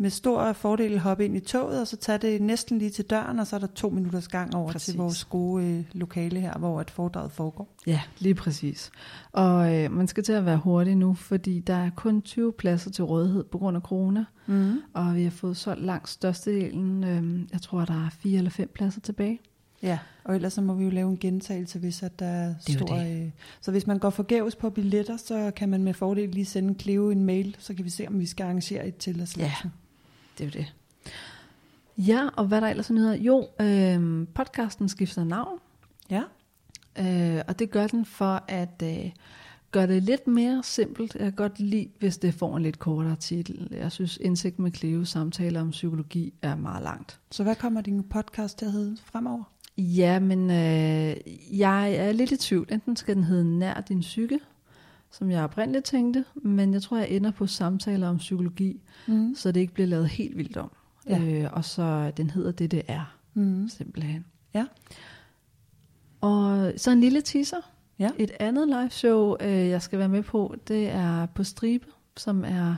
med stor fordel hoppe ind i toget, og så tage det næsten lige til døren, og så er der to minutters gang over Præcis. til vores gode øh, lokale her, hvor et foredrag foregår. Ja, lige præcis. Og øh, man skal til at være hurtig nu, fordi der er kun 20 pladser til rådighed på grund af corona. Mm. Og vi har fået solgt langt størstedelen. Øh, jeg tror, der er fire eller fem pladser tilbage. Ja, og ellers så må vi jo lave en gentagelse, hvis at der er stor... Øh, så hvis man går forgæves på billetter, så kan man med fordel lige sende Cleo en mail, så kan vi se, om vi skal arrangere et til os. Ja. Det er jo det. Ja, og hvad der ellers er nyheder? Jo, øh, podcasten skifter navn. Ja. Øh, og det gør den for at øh, gøre det lidt mere simpelt. Jeg kan godt lide, hvis det får en lidt kortere titel. Jeg synes, Indsigt med Cleo samtaler om psykologi er meget langt. Så hvad kommer din podcast til at hedde fremover? Ja, men øh, jeg er lidt i tvivl. Enten skal den hedde Nær din psyke, som jeg oprindeligt tænkte, men jeg tror, jeg ender på samtaler om psykologi, Mm. så det ikke bliver lavet helt vildt om. Ja. Øh, og så den hedder det, det er, Mm. simpelthen. Ja. Og så en lille teaser. Ja. Et andet live show, øh, jeg skal være med på, det er på Stribe, som er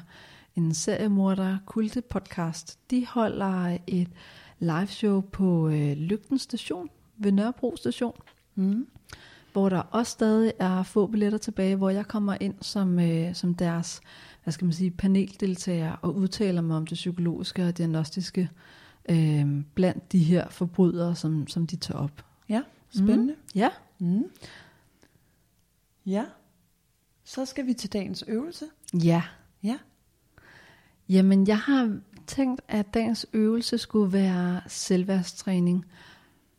en seriemorder kulte podcast. De holder et live show på øh, Lygten station ved Nørrebro station, Mm. Hvor der også stadig er få billetter tilbage, hvor jeg kommer ind som, øh, som deres hvad skal man sige, paneldeltager og udtaler mig om det psykologiske og diagnostiske øh, blandt de her forbrydere, som, som de tager op. Ja, spændende. Ja, Mm. Ja. Så skal vi til dagens øvelse. ja. Ja. Jamen, jeg har tænkt, at dagens øvelse skulle være selvværdstræning,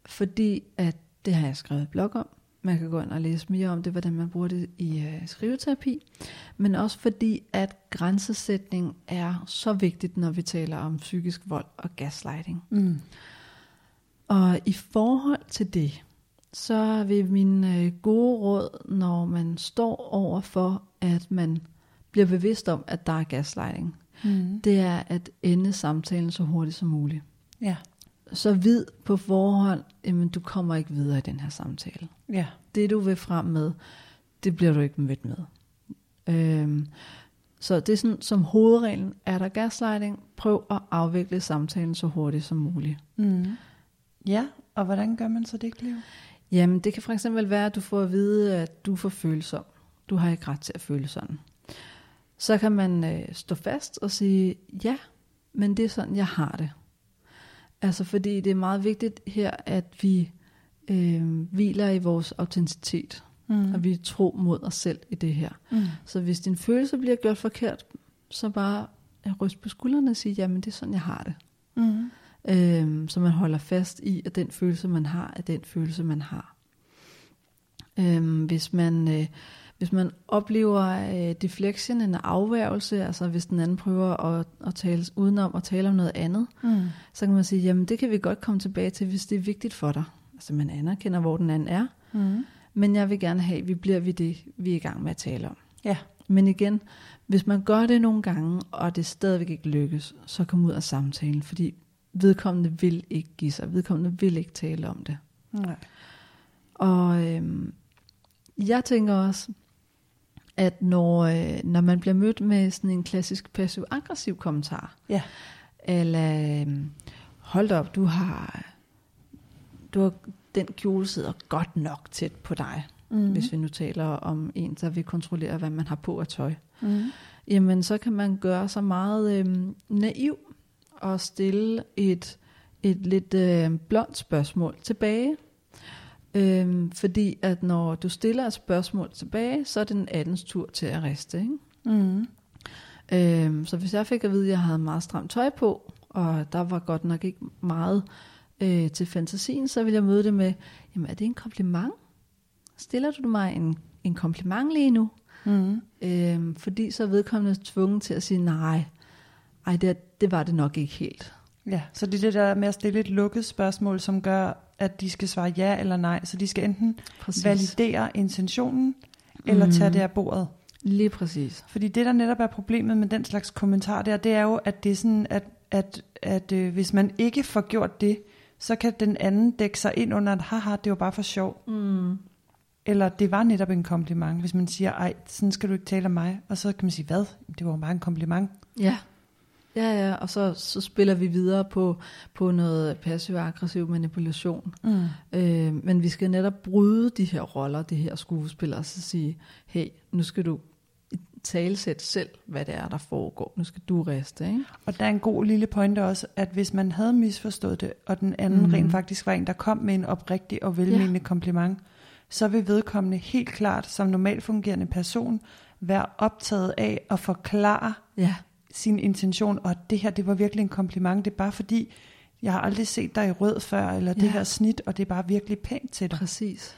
fordi at det har jeg skrevet blog om. Man kan gå ind og læse mere om det, hvordan man bruger det i øh, skriveterapi. Men også fordi, at grænsesætning er så vigtigt, når vi taler om psykisk vold og gaslighting. Mm. Og i forhold til det, så vil min øh, gode råd, når man står over for, at man bliver bevidst om, at der er gaslighting, Mm. det er at ende samtalen så hurtigt som muligt. Ja. Så vid på forhånd, at du kommer ikke videre i den her samtale. Ja. Det du vil frem med, det bliver du ikke mødt med. Øhm, så det er sådan, som hovedreglen, er der gaslighting, prøv at afvikle samtalen så hurtigt som muligt. Mm. Ja, og hvordan gør man så det, Cleo? Jamen, det kan for eksempel være, at du får at vide, at du får følelser. Du har ikke ret til at føle sådan. Så kan man øh, stå fast og sige, ja, men det er sådan, jeg har det. Altså, fordi det er meget vigtigt her, at vi øh, hviler i vores autenticitet, Mm. og vi er tro mod os selv i det her. Mm. Så hvis din følelse bliver gjort forkert, så bare ryst på skuldrene og sige, jamen det er sådan, jeg har det. Mm. Øhm, så man holder fast i, at den følelse, man har, er den følelse, man har. Øhm, hvis, man, øh, hvis man oplever øh, deflection, en afværgelse, altså hvis den anden prøver at, at tale udenom og tale om noget andet, Mm. så kan man sige, jamen det kan vi godt komme tilbage til, hvis det er vigtigt for dig. Altså man anerkender, hvor den anden er, Mm. men jeg vil gerne have, at vi bliver ved det, vi er i gang med at tale om. Ja. Men igen, hvis man gør det nogle gange, og det stadigvæk ikke lykkes, så kom ud af samtalen, fordi vedkommende vil ikke give sig, vedkommende vil ikke tale om det. Nej. Og øhm, jeg tænker også, at når, øh, når man bliver mødt med sådan en klassisk passiv-aggressiv kommentar, Ja. eller øhm, hold da op, du har, du har, den kjole sidder godt nok tæt på dig, Mm. hvis vi nu taler om en, der vil kontrollere, hvad man har på af tøj. Mm. jamen så kan man gøre sig meget øhm, naiv og stille et, et lidt øh, blondt spørgsmål tilbage. Øhm, fordi at når du stiller et spørgsmål tilbage, så er det den andens tur til at riste. Ikke? Mm. Øhm, så hvis jeg fik at vide, at jeg havde meget stramt tøj på, og der var godt nok ikke meget øh, til fantasien, så ville jeg møde det med, jamen er det en kompliment? Stiller du mig en, en kompliment lige nu? Mm. Øhm, fordi så er vedkommende tvunget til at sige nej. Ej, det, det var det nok ikke helt. Ja, så det er det der med at stille et lukket spørgsmål, som gør, at de skal svare ja eller nej. Så de skal enten Præcis. validere intentionen, eller tage Mhm. det af bordet. Lige præcis. Fordi det, der netop er problemet med den slags kommentar der, det er jo, at det er sådan, at, at, at øh, hvis man ikke får gjort det, så kan den anden dække sig ind under, at haha, det var bare for sjov. Mm. Eller det var netop en kompliment, hvis man siger, ej, sådan skal du ikke tale om mig. Og så kan man sige, hvad? Det var jo bare en kompliment. Ja. Ja, ja, og så, så spiller vi videre på, på noget passiv-aggressiv manipulation. Mm. Øh, men vi skal netop bryde de her roller, de her skuespillere, og så sige, hey, nu skal du talsætte selv, hvad det er, der foregår. Nu skal du riste, ikke? Og der er en god lille pointe også, at hvis man havde misforstået det, og den anden mm. rent faktisk var en, der kom med en oprigtig og velmenende ja. kompliment, så vil vedkommende helt klart som normalt fungerende person være optaget af at forklare Ja, sin intention, og det her, det var virkelig en kompliment. Det er bare fordi, jeg har aldrig set dig i rød før, eller det Ja. her snit, og det er bare virkelig pænt til dig. præcis.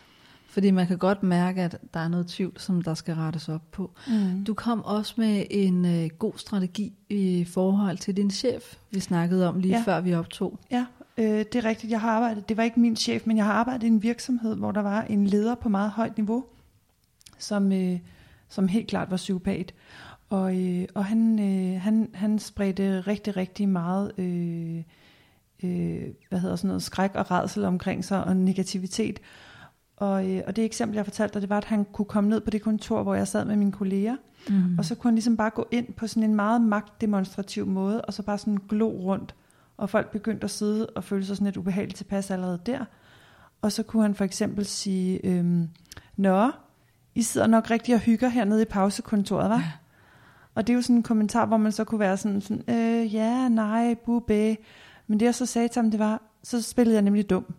Fordi man kan godt mærke, at der er noget tvivl, som der skal rettes op på. Mm. Du kom også med en øh, god strategi i forhold til din chef, vi snakkede om lige ja. før vi optog. Ja, øh, det er rigtigt. Jeg har arbejdet, det var ikke min chef, men jeg har arbejdet i en virksomhed, hvor der var en leder på meget højt niveau, som, øh, som helt klart var psykopat. Og, øh, og han, øh, han, han spredte rigtig, rigtig meget øh, øh, hvad hedder sådan noget, skræk og redsel omkring sig og negativitet. Og, øh, og det eksempel, jeg fortalte dig, det var, at han kunne komme ned på det kontor, hvor jeg sad med mine kolleger, Mm. og så kunne han ligesom bare gå ind på sådan en meget magtdemonstrativ måde, og så bare sådan glo rundt. Og folk begyndte at sidde og føle sig sådan lidt ubehageligt tilpas allerede der. Og så kunne han for eksempel sige, øhm, Nå, I sidder nok rigtig og hygger hernede i pausekontoret, hva'? Ja. Og det er jo sådan en kommentar, hvor man så kunne være sådan, sådan øh, ja, nej, bubæ. Men det jeg så sagde til ham, det var, så spillede jeg nemlig dum.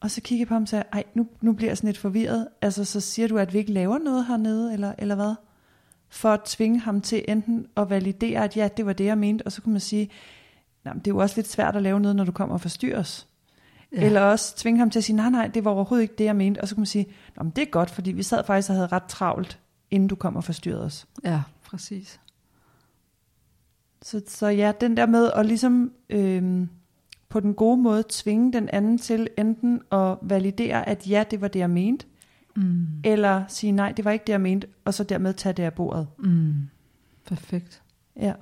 Og så kiggede jeg på ham og sagde, ej, nu, nu bliver jeg sådan lidt forvirret. Altså, så siger du, at vi ikke laver noget hernede, eller, eller hvad? For at tvinge ham til enten at validere, at ja, det var det, jeg mente, og så kunne man sige, nej, det er jo også lidt svært at lave noget, når du kommer og. Ja. Ja. Eller også tvinge ham til at sige, nej, nej, det var overhovedet ikke det, jeg mente. Og så kunne man sige, Nå, men det er godt, fordi vi sad faktisk og havde ret travlt, inden du kom og forstyrrede os. Ja, præcis. Så, så ja, den der med at ligesom øhm, på den gode måde tvinge den anden til enten at validere, at ja, det var det, jeg mente, Mm. eller sige nej, det var ikke det, jeg mente, og så dermed tage det af bordet. Mm. Perfekt. Ja,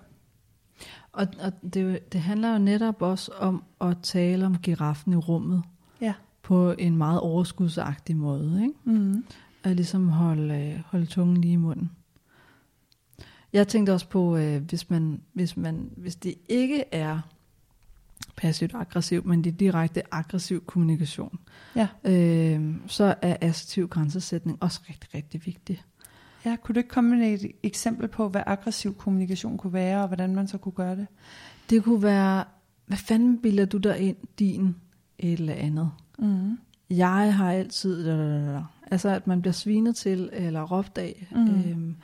Og, og det, det handler jo netop også om at tale om giraffen i rummet ja. på en meget overskudsagtig måde. Ikke? Mm. At ligesom holde, øh, holde tungen lige i munden. Jeg tænkte også på, øh, hvis, man, hvis, man, hvis det ikke er passivt aggressiv, men det er direkte aggressiv kommunikation, Ja. øh, så er assertiv grænsesætning også rigtig, rigtig vigtig. ja, kunne du ikke komme med et eksempel på, hvad aggressiv kommunikation kunne være, og hvordan man så kunne gøre det? Det kunne være, hvad fanden bilder du dig ind, din et eller andet? Mm. Jeg har altid... Altså, at man bliver svinet til, eller råbt af, Mm. øhm,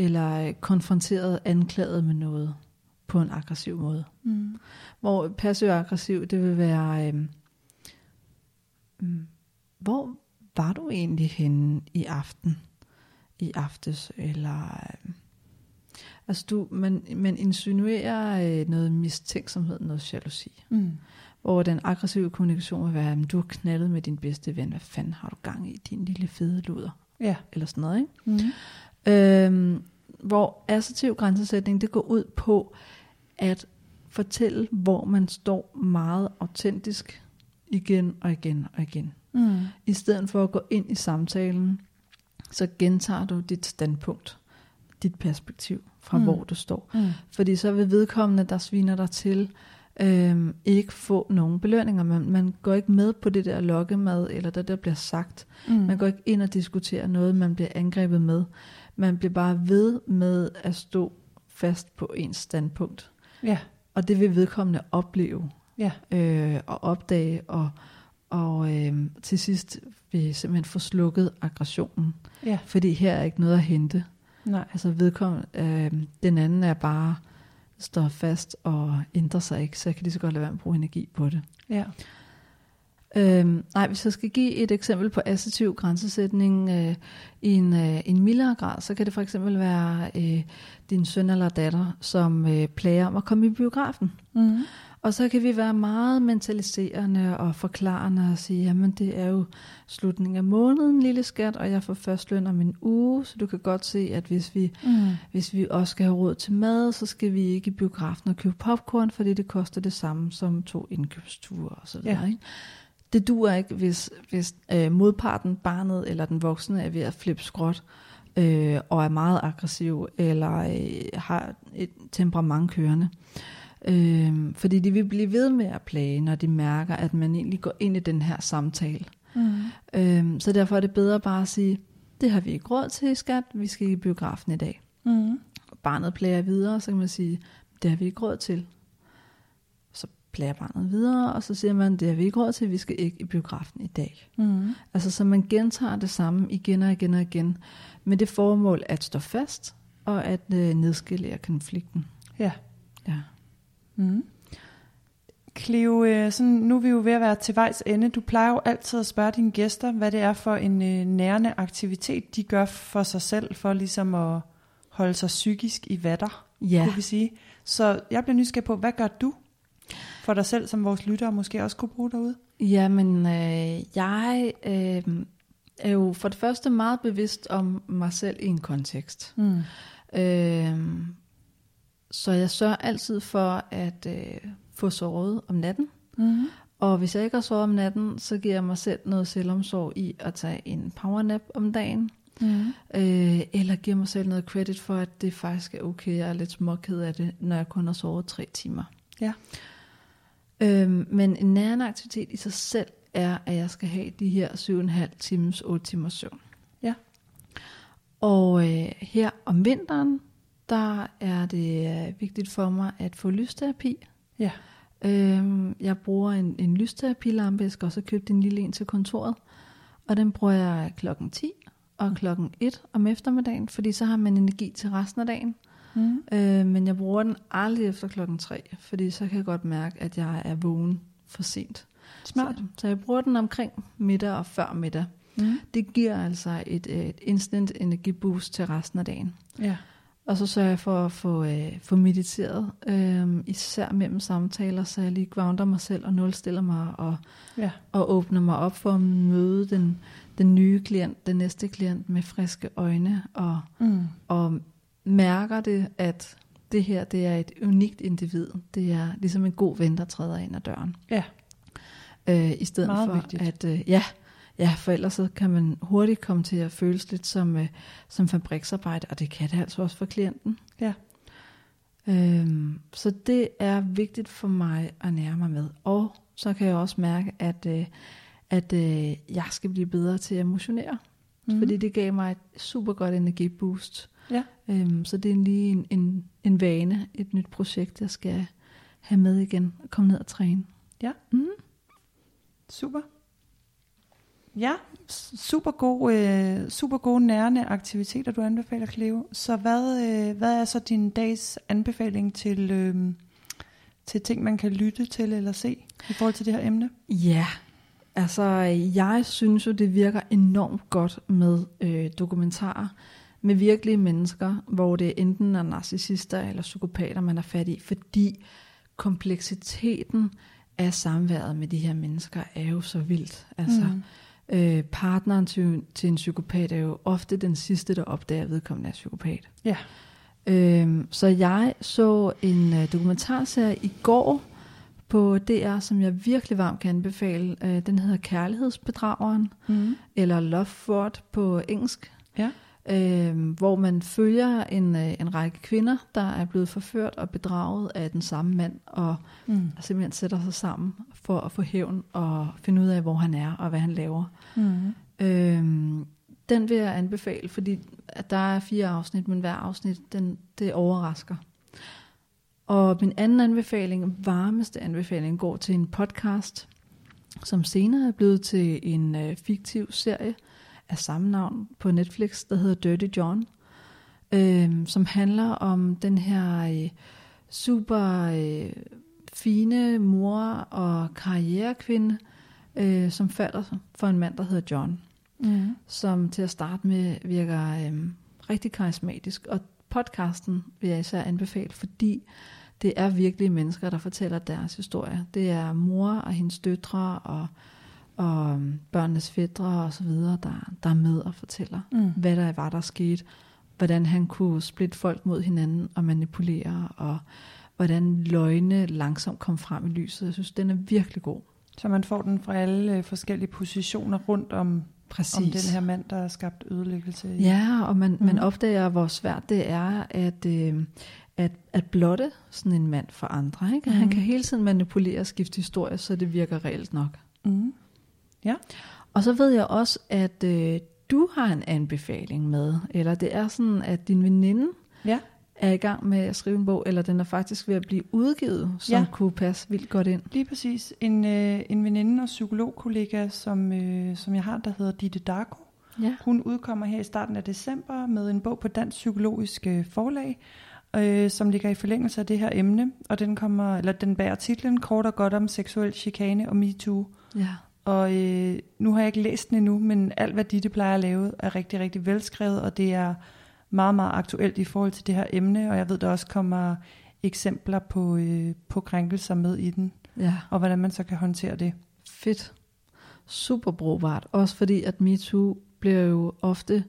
eller konfronteret, anklaget med noget på en aggressiv måde. Mm. Hvor passiv-aggressiv, det vil være... Øhm, hvor var du egentlig henne i aften? I aftes? Eller... Øhm, altså, du, man, man insinuerer øh, noget mistænksomhed, noget jalousi. Mm. Hvor den aggressive kommunikation vil være, at du har knaldet med din bedste ven. Hvad fanden har du gang i, din lille fede luder? Ja. Eller sådan noget, ikke? Mm. Øhm, hvor assertiv grænsesætning, det går ud på at fortælle, hvor man står meget autentisk igen og igen og igen. Mm. I stedet for at gå ind i samtalen, så gentager du dit standpunkt, dit perspektiv fra Mm. mm. hvor du står. Mm. Fordi så vil vedkommende, der sviner dig til, øhm, ikke få nogen belønninger. Man, man går ikke med på det der lokkemad, eller det der bliver sagt. Mm. Man går ikke ind og diskuterer noget, man bliver angrebet med. Man bliver bare ved med at stå fast på ens standpunkt. Ja. Og det vil vedkommende opleve Ja. øh, og opdage, og, og øh, til sidst vil simpelthen få slukket aggressionen. Ja. Fordi her er ikke noget at hente. Nej. Altså vedkommende, øh, den anden er bare står fast og ændrer sig ikke, så jeg kan lige så godt lade være med at bruge energi på det. Ja. Øhm, nej, hvis jeg skal give et eksempel på assertiv grænsesætning øh, i en, øh, en mildere grad, så kan det for eksempel være øh, din søn eller datter, som øh, plager om at komme i biografen. Mm. Og så kan vi være meget mentaliserende og forklarende og sige, jamen det er jo slutningen af måneden, lille skat, og jeg får først løn om en uge, så du kan godt se, at hvis vi, Mm. hvis vi også skal have råd til mad, så skal vi ikke i biografen og købe popcorn, fordi det koster det samme som to indkøbsture videre. Ja. Ikke? Det duer ikke, hvis, hvis øh, modparten, barnet eller den voksne er ved at flippe skråt, øh, og er meget aggressiv, eller øh, har et temperament kørende. Øh, fordi de vil blive ved med at plage, når de mærker, at man egentlig går ind i den her samtale. Mm. Øh, så derfor er det bedre bare at sige, det har vi ikke råd til, skat, vi skal i biografen i dag. Mm. Barnet plager videre, så kan man sige, det har vi ikke råd til. Plager barnet videre, og så siger man, det har vi ikke råd til, vi skal ikke i biografen i dag. Mm. Altså så man gentager det samme igen og igen og igen, med det formål at stå fast, og at øh, nedskalere konflikten. Ja. Ja. Mm. Cleo, øh, sådan, nu er vi jo ved at være til vejs ende. Du plejer jo altid at spørge dine gæster, hvad det er for en øh, nærende aktivitet, de gør for sig selv, for ligesom at holde sig psykisk i vatter, Ja. kunne vi sige. Så jeg bliver nysgerrig på, hvad gør du for dig selv, som vores lyttere måske også kunne bruge derude? Jamen, øh, jeg øh, er jo for det første meget bevidst om mig selv i en kontekst. Mm. Øh, så jeg sørger altid for at øh, få sovet om natten, Mm. Og hvis jeg ikke har sovet om natten, så giver jeg mig selv noget selvomsorg i at tage en powernap om dagen. Mm. Øh, eller giver mig selv noget credit for, at det faktisk er okay. Jeg er lidt småked af det, når jeg kun har sovet tre timer. Ja. Øhm, men en nærende aktivitet i sig selv er, at jeg skal have de her 7,5 times, 8 timers søvn. Ja. Og øh, her om vinteren, der er det øh, vigtigt for mig at få lysterapi. Ja. Øhm, jeg bruger en, en lysterapilampe. Jeg skal også have købt en lille en til kontoret. Og den bruger jeg klokken 10 og klokken 1 om eftermiddagen, fordi så har man energi til resten af dagen. Mm. Øh, men jeg bruger den aldrig efter klokken 3, fordi så kan jeg godt mærke, at jeg er vågen for sent. Smart. Så, så jeg bruger den omkring middag og før middag. Mm. Det giver altså et, et instant energiboost til resten af dagen. Ja. Og så sørger jeg for at få, øh, få mediteret, øh, især mellem samtaler, så jeg lige grounder mig selv og nulstiller mig og, Ja. og åbner mig op for at møde den, den nye klient, den næste klient med friske øjne og, Mm. og mærker det, at det her det er et unikt individ. Det er ligesom en god ven, der træder ind ad døren. Ja. Øh, I stedet Meget for, vigtigt. at øh, ja, ja, for ellers så kan man hurtigt komme til at føles lidt som, øh, som fabriksarbejde, og det kan det altså også for klienten. Ja. Øhm, så det er vigtigt for mig at nære mig med. Og så kan jeg også mærke, at, øh, at øh, jeg skal blive bedre til at motionere. Mm. Fordi det gav mig et super godt energiboost. Ja. Øhm, så det er lige en, en, en vane, et nyt projekt, jeg skal have med igen og komme ned og træne. Ja. Mm. Super. Ja, super gode, øh, super gode nærende aktiviteter, du anbefaler, Cleo. Så hvad, øh, hvad er så din dags anbefaling til, øh, til ting, man kan lytte til eller se i forhold til det her emne? Ja, altså jeg synes jo, det virker enormt godt med øh, dokumentarer med virkelige mennesker, hvor det enten er narcissister eller psykopater, man er fat i, fordi kompleksiteten af samværet med de her mennesker er jo så vildt. Altså, Mm. øh, partneren til, til en psykopat er jo ofte den sidste, der opdager, at vedkommende er psykopat. Ja. Øhm, så jeg så en øh, dokumentarserie i går på DR, som jeg virkelig varmt kan anbefale. Øh, den hedder Kærlighedsbedrageren, Mm. eller Love Fraud på engelsk. Ja. Øhm, hvor man følger en, øh, en række kvinder, der er blevet forført og bedraget af den samme mand, og Mm. simpelthen sætter sig sammen for at få hævn og finde ud af, hvor han er og hvad han laver. Mm. Øhm, den vil jeg anbefale, fordi at der er fire afsnit, men hver afsnit, den, det overrasker. Og min anden anbefaling, varmeste anbefaling, går til en podcast, som senere er blevet til en øh, fiktiv serie af samme navn på Netflix, der hedder Dirty John, øhm, som handler om den her øh, super øh, fine mor og karrierekvinde, øh, som falder for en mand, der hedder John Mm. som til at starte med virker øhm, rigtig karismatisk. Og podcasten vil jeg især anbefale, fordi det er virkelig mennesker, der fortæller deres historie. Det er mor og hendes døtre og, og øhm, børnenes fædre og så videre, der, der er med og fortæller, Mm. hvad der var, der skete. Hvordan han kunne splitte folk mod hinanden og manipulere, og hvordan løgne langsomt kom frem i lyset. Jeg synes, den er virkelig god. Så man får den fra alle øh, forskellige positioner rundt om, Præcis. om den her mand, der har skabt ødelæggelse. Ja, og man, mm. man opdager, hvor svært det er at, øh, at, at blotte sådan en mand for andre. Ikke? Mm. Han kan hele tiden manipulere og skifte historie, så det virker reelt nok. Mm. Og så ved jeg også, at øh, du har en anbefaling med, eller det er sådan, at din veninde Ja. er i gang med at skrive en bog, eller den er faktisk ved at blive udgivet, som Ja. ja. kunne passe vildt godt ind. Lige præcis. En, øh, en veninde og psykologkollega, som, øh, som jeg har, der hedder Ditte Darko. Ja. Hun udkommer her i starten af december med en bog på Dansk Psykologisk øh, Forlag, øh, som ligger i forlængelse af det her emne, og den kommer, eller den bærer titlen Kort og godt om seksuel chikane og MeToo. Ja. Og øh, nu har jeg ikke læst den endnu, men alt hvad Ditte plejer at lave er rigtig, rigtig velskrevet, og det er meget, meget aktuelt i forhold til det her emne, og jeg ved, der også kommer eksempler på, øh, på krænkelser med i den, ja. og hvordan man så kan håndtere det. Fedt. Super brugbart. Også fordi, at MeToo bliver jo ofte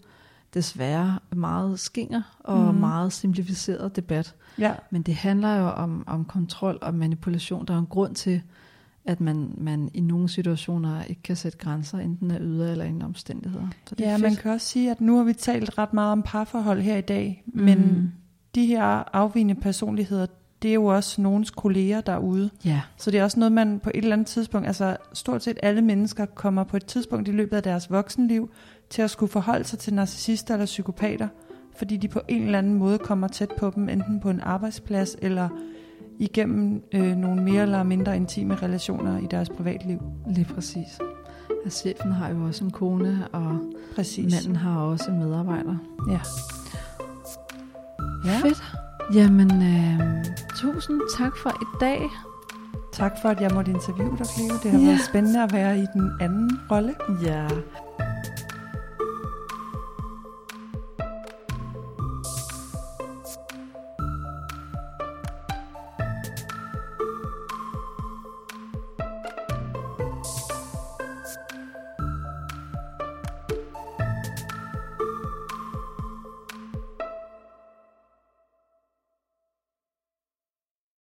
desværre meget skinger og mm. meget simplificeret debat. Ja, Men det handler jo om, om kontrol og manipulation. Der er en grund til, at man, man i nogle situationer ikke kan sætte grænser, enten af ydre eller en omstændigheder. Så det Ja, fedt. man kan også sige, at nu har vi talt ret meget om parforhold her i dag, Mm. men de her afvigende personligheder, det er jo også nogens kolleger derude. Ja, Så det er også noget, man på et eller andet tidspunkt, altså stort set alle mennesker kommer på et tidspunkt i løbet af deres voksenliv til at skulle forholde sig til narcissister eller psykopater, fordi de på en eller anden måde kommer tæt på dem, enten på en arbejdsplads eller igennem øh, nogle mere eller mindre intime relationer i deres privatliv. lige præcis. Og chefen har jo også en kone, og Præcis. manden har også medarbejdere. Ja. Ja. Fedt. Jamen, øh, tusind tak for i dag. Tak for, at jeg måtte interviewe dig, Cleo. Det har Ja. været spændende at være i den anden rolle. Ja,